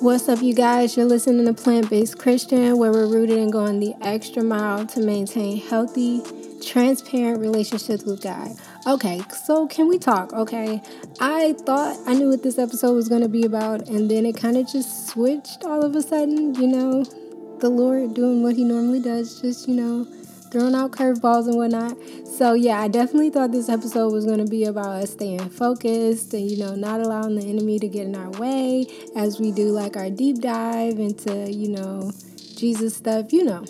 What's up, you guys? You're listening to Plant Based Christian, where we're rooted in going the extra mile to maintain healthy, transparent relationships with God. Okay, so can we talk? Okay, I thought I knew what this episode was going to be about, and then it kind of just switched all of a sudden. You know, the Lord doing what He normally does, just, you know, throwing out curveballs and whatnot. So yeah, I definitely thought this episode was going to be about us staying focused and you know not allowing the enemy to get in our way as we do like our deep dive into you know Jesus stuff, you know.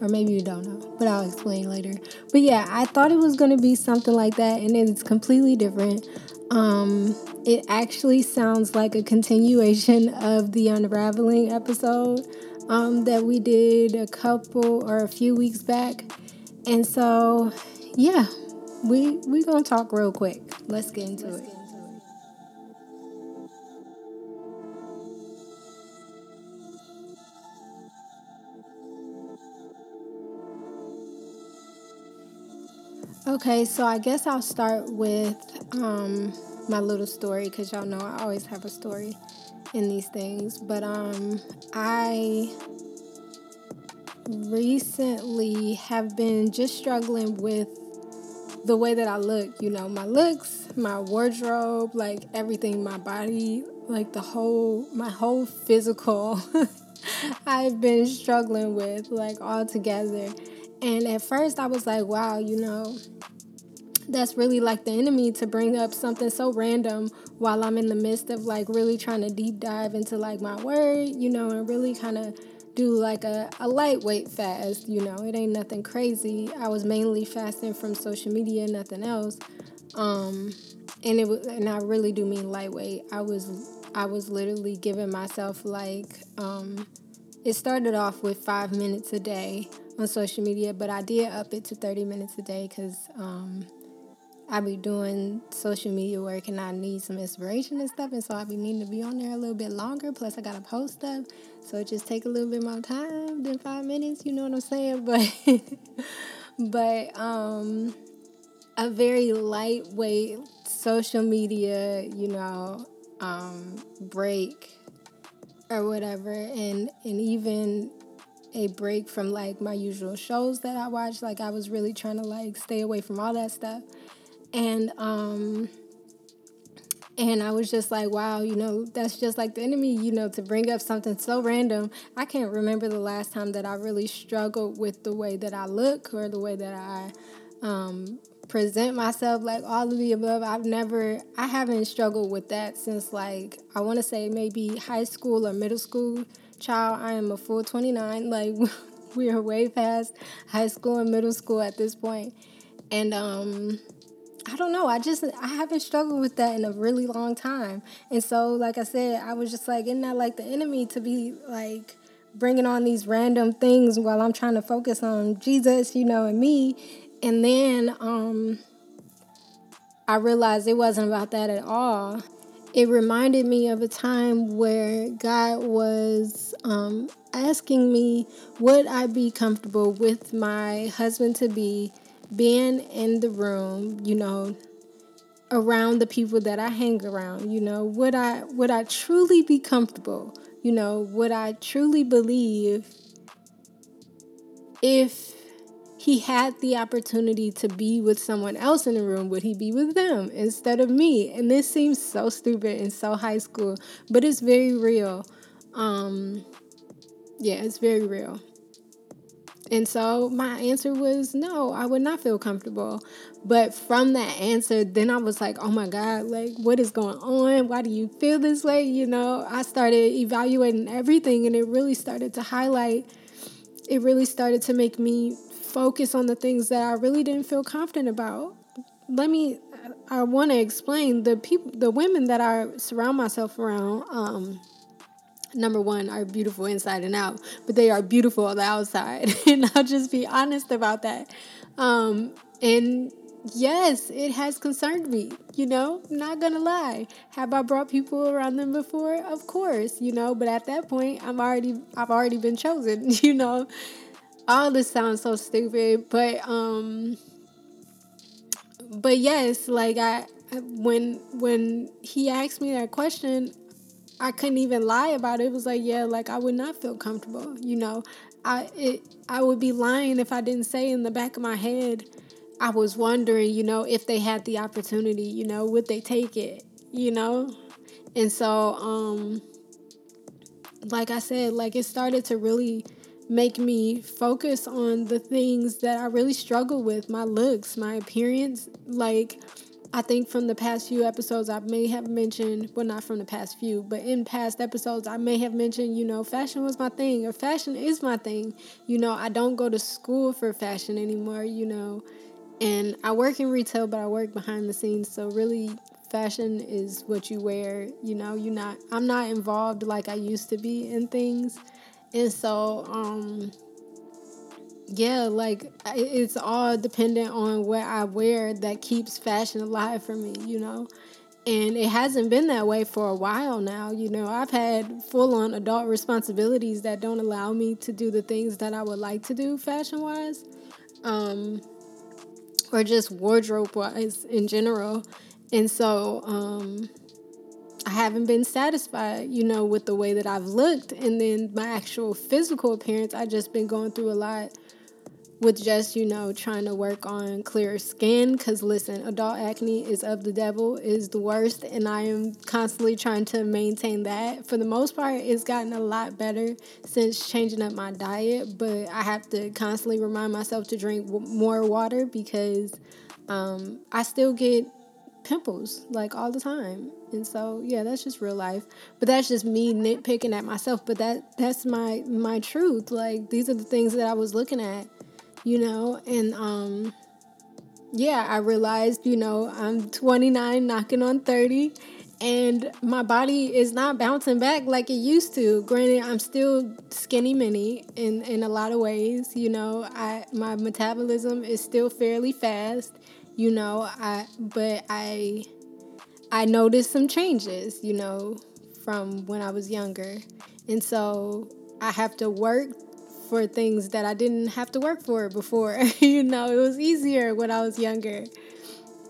Or maybe you don't know, but I'll explain later. But yeah, I thought it was going to be something like that and it's completely different. Um it actually sounds like a continuation of the unraveling episode um, that we did a couple or a few weeks back. And so, yeah, we we gonna talk real quick. Let's get into it. Okay, so I guess I'll start with um, my little story because y'all know I always have a story in these things. But um, I recently have been just struggling with the way that I look. You know, my looks, my wardrobe, like everything, my body, like the whole, my whole physical. I've been struggling with like all together. And at first I was like, wow, you know, that's really like the enemy to bring up something so random while I'm in the midst of like really trying to deep dive into like my word, you know, and really kind of do like a, a lightweight fast, you know. It ain't nothing crazy. I was mainly fasting from social media, nothing else. Um and it was and I really do mean lightweight. I was I was literally giving myself like um it started off with 5 minutes a day on social media, but I did up it to 30 minutes a day cuz um I be doing social media work and I need some inspiration and stuff, and so I be needing to be on there a little bit longer. Plus, I gotta post stuff, so it just take a little bit more time than five minutes. You know what I'm saying? But, but um, a very lightweight social media, you know, um, break or whatever, and and even a break from like my usual shows that I watch. Like I was really trying to like stay away from all that stuff and um and I was just like, wow, you know, that's just like the enemy, you know, to bring up something so random. I can't remember the last time that I really struggled with the way that I look or the way that I um, present myself, like all of the above. I've never, I haven't struggled with that since like, I want to say maybe high school or middle school. Child, I am a full 29. Like, we are way past high school and middle school at this point. And, um, I don't know. I just I haven't struggled with that in a really long time. And so, like I said, I was just like, isn't that like the enemy to be like bringing on these random things while I'm trying to focus on Jesus, you know, and me. And then um, I realized it wasn't about that at all. It reminded me of a time where God was um, asking me, would I be comfortable with my husband to be being in the room, you know, around the people that I hang around, you know, would I would I truly be comfortable? You know, would I truly believe if he had the opportunity to be with someone else in the room, would he be with them instead of me? And this seems so stupid and so high school, but it's very real. Um, yeah, it's very real. And so my answer was no, I would not feel comfortable. But from that answer, then I was like, oh my God, like, what is going on? Why do you feel this way? You know, I started evaluating everything and it really started to highlight, it really started to make me focus on the things that I really didn't feel confident about. Let me, I want to explain the people, the women that I surround myself around. Um, number one, are beautiful inside and out, but they are beautiful on the outside. and I'll just be honest about that. Um, and yes, it has concerned me, you know, not gonna lie. Have I brought people around them before? Of course, you know, but at that point I'm already I've already been chosen, you know. All this sounds so stupid, but um but yes, like I when when he asked me that question, I couldn't even lie about it. It was like, yeah, like I would not feel comfortable, you know. I it I would be lying if I didn't say in the back of my head I was wondering, you know, if they had the opportunity, you know, would they take it, you know? And so um like I said, like it started to really make me focus on the things that I really struggle with, my looks, my appearance, like I think from the past few episodes, I may have mentioned, well, not from the past few, but in past episodes, I may have mentioned, you know, fashion was my thing, or fashion is my thing. You know, I don't go to school for fashion anymore, you know, and I work in retail, but I work behind the scenes. So, really, fashion is what you wear. You know, you're not, I'm not involved like I used to be in things. And so, um, yeah, like it's all dependent on what I wear that keeps fashion alive for me, you know. And it hasn't been that way for a while now. You know, I've had full on adult responsibilities that don't allow me to do the things that I would like to do fashion wise, um, or just wardrobe wise in general. And so, um, I haven't been satisfied, you know, with the way that I've looked. And then my actual physical appearance, I've just been going through a lot with just you know trying to work on clearer skin. Because listen adult acne is of the devil is the worst and i am constantly trying to maintain that. For the most part it's gotten a lot better since changing up my diet but i have to constantly remind myself to drink w- more water because um, i still get pimples like all the time. And so yeah that's just real life. But that's just me nitpicking at myself but that that's my my truth. Like these are the things that i was looking at you know, and um yeah, I realized, you know, I'm 29 knocking on 30 and my body is not bouncing back like it used to. Granted, I'm still skinny mini in in a lot of ways, you know. I my metabolism is still fairly fast, you know. I but I I noticed some changes, you know, from when I was younger. And so I have to work for things that I didn't have to work for before. you know, it was easier when I was younger.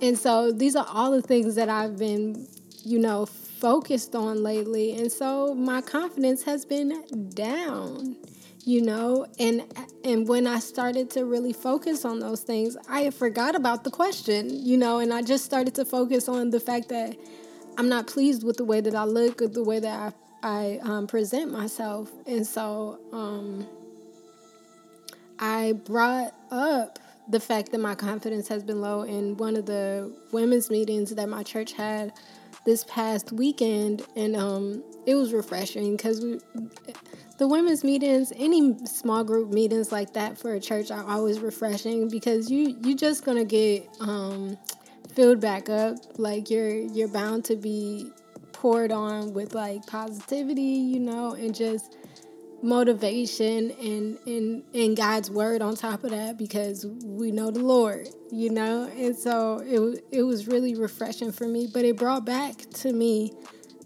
And so these are all the things that I've been, you know, focused on lately. And so my confidence has been down, you know, and and when I started to really focus on those things, I forgot about the question, you know, and I just started to focus on the fact that I'm not pleased with the way that I look or the way that I I um, present myself. And so um, I brought up the fact that my confidence has been low in one of the women's meetings that my church had this past weekend, and um, it was refreshing because the women's meetings, any small group meetings like that for a church, are always refreshing because you you're just gonna get um, filled back up. Like you're you're bound to be poured on with like positivity, you know, and just motivation and, and and God's word on top of that because we know the Lord, you know? And so it it was really refreshing for me, but it brought back to me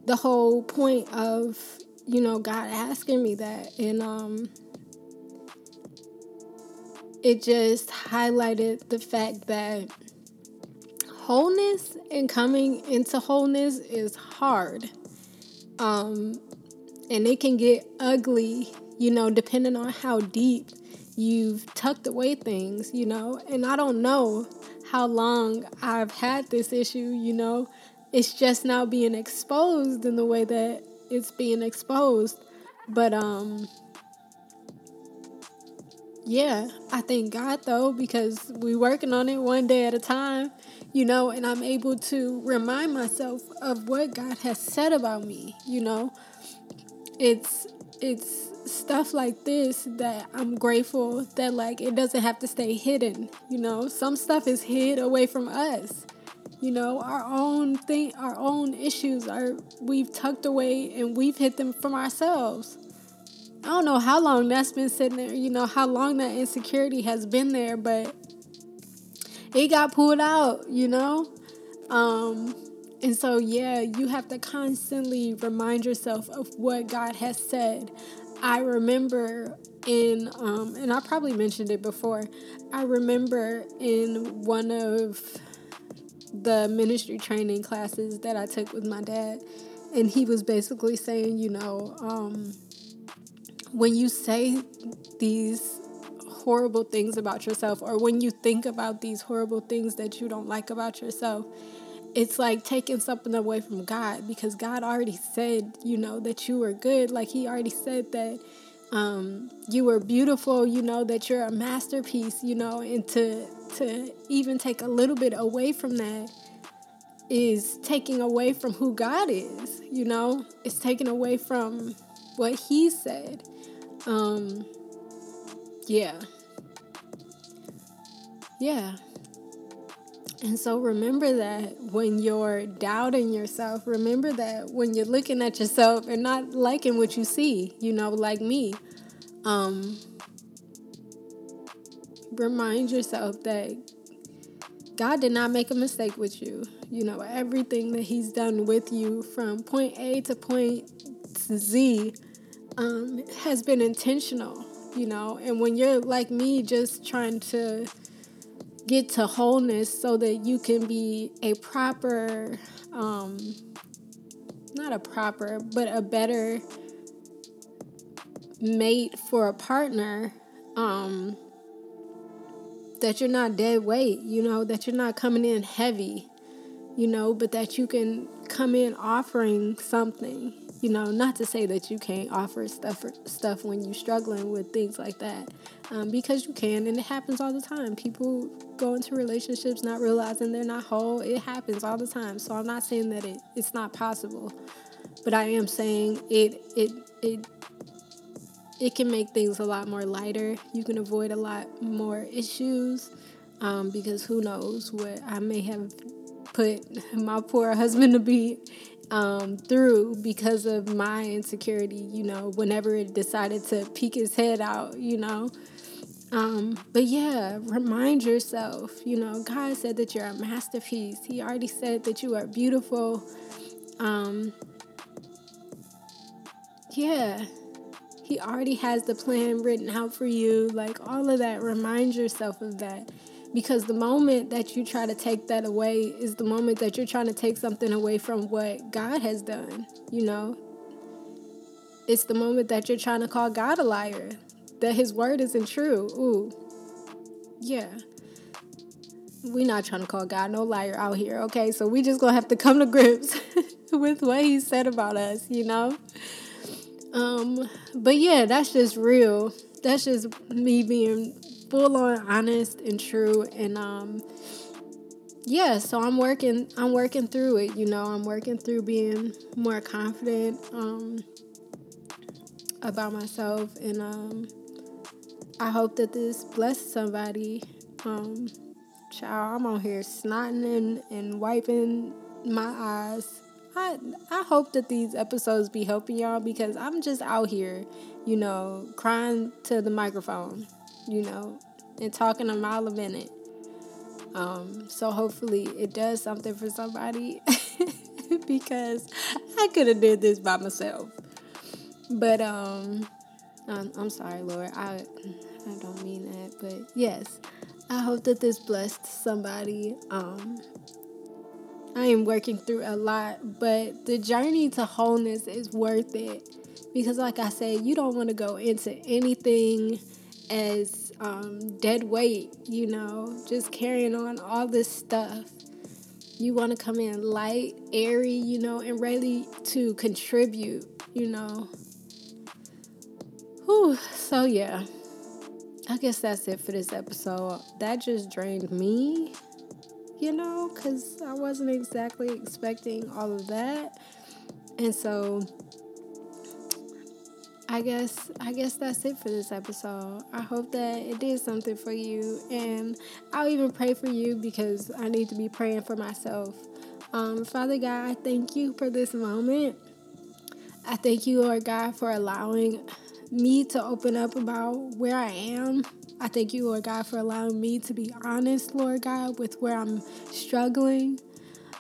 the whole point of, you know, God asking me that and um it just highlighted the fact that wholeness and coming into wholeness is hard. Um and it can get ugly, you know, depending on how deep you've tucked away things, you know. And I don't know how long I've had this issue, you know. It's just now being exposed in the way that it's being exposed. But um yeah, I thank God though because we're working on it one day at a time, you know, and I'm able to remind myself of what God has said about me, you know it's it's stuff like this that I'm grateful that like it doesn't have to stay hidden. You know, some stuff is hid away from us. You know, our own thing, our own issues are we've tucked away and we've hid them from ourselves. I don't know how long that's been sitting there. You know how long that insecurity has been there, but it got pulled out. You know, um, and so, yeah, you have to constantly remind yourself of what God has said. I remember in, um, and I probably mentioned it before, I remember in one of the ministry training classes that I took with my dad, and he was basically saying, you know, um, when you say these horrible things about yourself, or when you think about these horrible things that you don't like about yourself, it's like taking something away from God because God already said, you know, that you were good. Like He already said that um, you were beautiful, you know, that you're a masterpiece, you know, and to to even take a little bit away from that is taking away from who God is, you know, it's taking away from what He said. Um, yeah. Yeah. And so remember that when you're doubting yourself, remember that when you're looking at yourself and not liking what you see, you know, like me, um, remind yourself that God did not make a mistake with you. You know, everything that He's done with you from point A to point Z um, has been intentional, you know. And when you're like me, just trying to get to wholeness so that you can be a proper um not a proper but a better mate for a partner um that you're not dead weight you know that you're not coming in heavy you know but that you can come in offering something you know not to say that you can't offer stuff stuff when you're struggling with things like that um, because you can and it happens all the time. People go into relationships not realizing they're not whole. It happens all the time. So i'm not saying that it, it's not possible but i am saying it it it it can make things a lot more lighter. You can avoid a lot more issues um, because who knows what i may have put my poor husband to be um, through because of my insecurity, you know, whenever it decided to peek its head out, you know. Um, but yeah, remind yourself, you know, God said that you're a masterpiece. He already said that you are beautiful. Um, yeah, He already has the plan written out for you. Like all of that, remind yourself of that. Because the moment that you try to take that away is the moment that you're trying to take something away from what God has done, you know? It's the moment that you're trying to call God a liar, that his word isn't true. Ooh. Yeah. We're not trying to call God no liar out here, okay? So we just gonna have to come to grips with what he said about us, you know? Um, but yeah, that's just real. That's just me being full on honest and true and um yeah so i'm working i'm working through it you know i'm working through being more confident um about myself and um i hope that this blesses somebody. Um child i'm on here snotting and, and wiping my eyes. I I hope that these episodes be helping y'all because I'm just out here, you know, crying to the microphone you know, and talking a mile a minute. Um, so hopefully it does something for somebody because I could have did this by myself. But um, I'm, I'm sorry, Lord. I I don't mean that, but yes, I hope that this blessed somebody. Um, I am working through a lot, but the journey to wholeness is worth it because, like I said, you don't want to go into anything as um, dead weight, you know, just carrying on all this stuff. You want to come in light, airy, you know, and ready to contribute, you know. Whew, so yeah. I guess that's it for this episode. That just drained me, you know, because I wasn't exactly expecting all of that. And so I guess I guess that's it for this episode. I hope that it did something for you and I'll even pray for you because I need to be praying for myself. Um, Father God, I thank you for this moment. I thank you, Lord God, for allowing me to open up about where I am. I thank you, Lord God, for allowing me to be honest, Lord God, with where I'm struggling.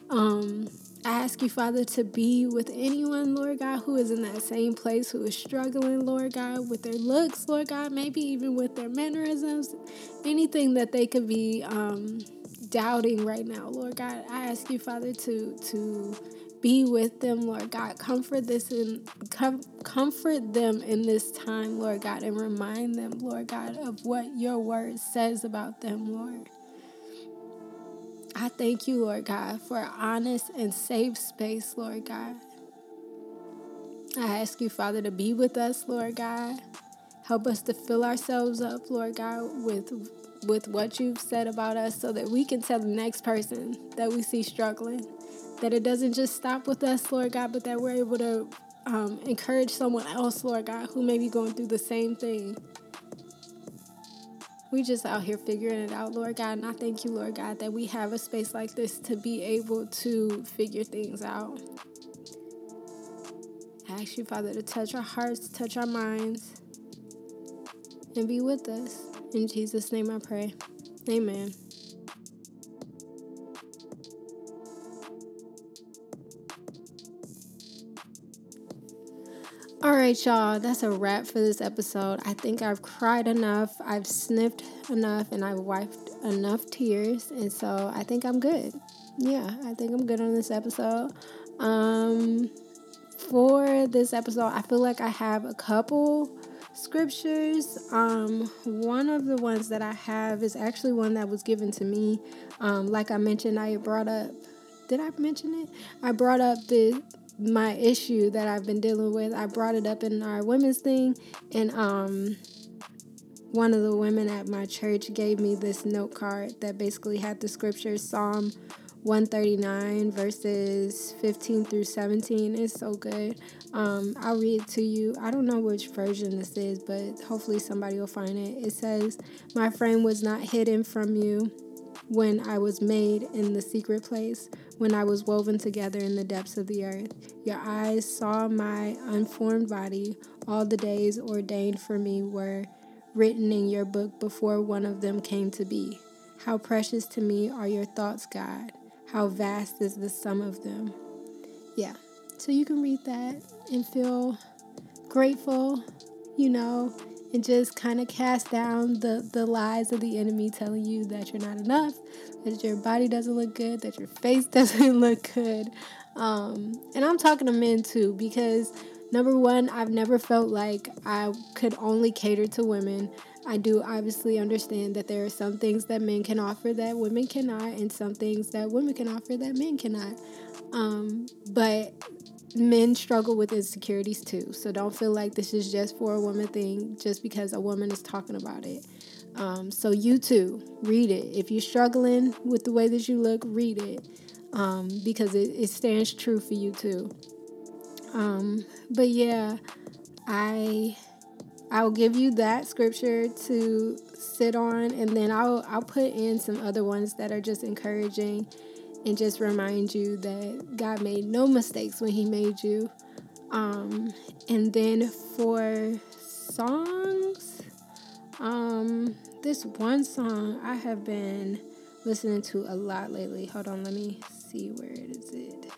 Um, I ask you, Father, to be with anyone, Lord God, who is in that same place, who is struggling, Lord God, with their looks, Lord God, maybe even with their mannerisms, anything that they could be um, doubting right now, Lord God. I ask you, Father, to to be with them, Lord God. Comfort this and com- comfort them in this time, Lord God, and remind them, Lord God, of what your word says about them, Lord. I thank you, Lord God, for an honest and safe space, Lord God. I ask you, Father, to be with us, Lord God. Help us to fill ourselves up, Lord God, with with what you've said about us so that we can tell the next person that we see struggling. That it doesn't just stop with us, Lord God, but that we're able to um, encourage someone else, Lord God, who may be going through the same thing. We just out here figuring it out, Lord God. And I thank you, Lord God, that we have a space like this to be able to figure things out. I ask you, Father, to touch our hearts, touch our minds, and be with us. In Jesus' name I pray. Amen. All right, y'all, that's a wrap for this episode. I think I've cried enough, I've sniffed enough, and I've wiped enough tears. And so I think I'm good. Yeah, I think I'm good on this episode. Um, for this episode, I feel like I have a couple scriptures. Um, one of the ones that I have is actually one that was given to me. Um, like I mentioned, I brought up. Did I mention it? I brought up the my issue that I've been dealing with. I brought it up in our women's thing, and um, one of the women at my church gave me this note card that basically had the scripture Psalm 139 verses 15 through 17 is so good. Um, I'll read it to you. I don't know which version this is, but hopefully somebody will find it. It says, My frame was not hidden from you when I was made in the secret place, when I was woven together in the depths of the earth. Your eyes saw my unformed body. All the days ordained for me were written in your book before one of them came to be. How precious to me are your thoughts, God. How vast is the sum of them. Yeah. So you can read that and feel grateful, you know, and just kind of cast down the, the lies of the enemy telling you that you're not enough, that your body doesn't look good, that your face doesn't look good. Um, and I'm talking to men too, because number one, I've never felt like I could only cater to women. I do obviously understand that there are some things that men can offer that women cannot, and some things that women can offer that men cannot. Um, but men struggle with insecurities too. So don't feel like this is just for a woman thing just because a woman is talking about it. Um, so you too, read it. If you're struggling with the way that you look, read it um, because it, it stands true for you too. Um, but yeah, I I'll give you that scripture to sit on, and then I'll I'll put in some other ones that are just encouraging, and just remind you that God made no mistakes when He made you. Um, and then for songs, um, this one song I have been listening to a lot lately. Hold on, let me see where it is. It.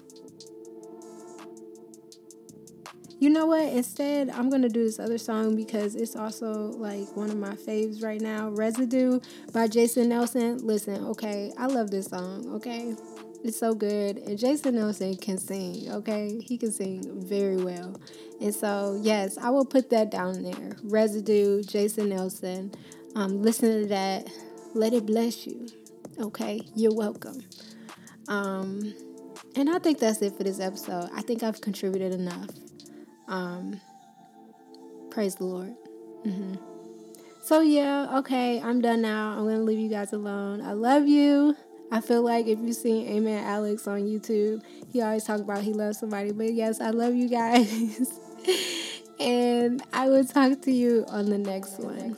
You know what? Instead, I'm gonna do this other song because it's also like one of my faves right now. Residue by Jason Nelson. Listen, okay, I love this song, okay? It's so good. And Jason Nelson can sing, okay? He can sing very well. And so, yes, I will put that down there. Residue, Jason Nelson. Um, listen to that. Let it bless you. Okay? You're welcome. Um, and I think that's it for this episode. I think I've contributed enough. Um, praise the Lord. Mm-hmm. So, yeah, okay, I'm done now. I'm going to leave you guys alone. I love you. I feel like if you've seen Amen Alex on YouTube, he always talk about he loves somebody. But yes, I love you guys. and I will talk to you on the next one.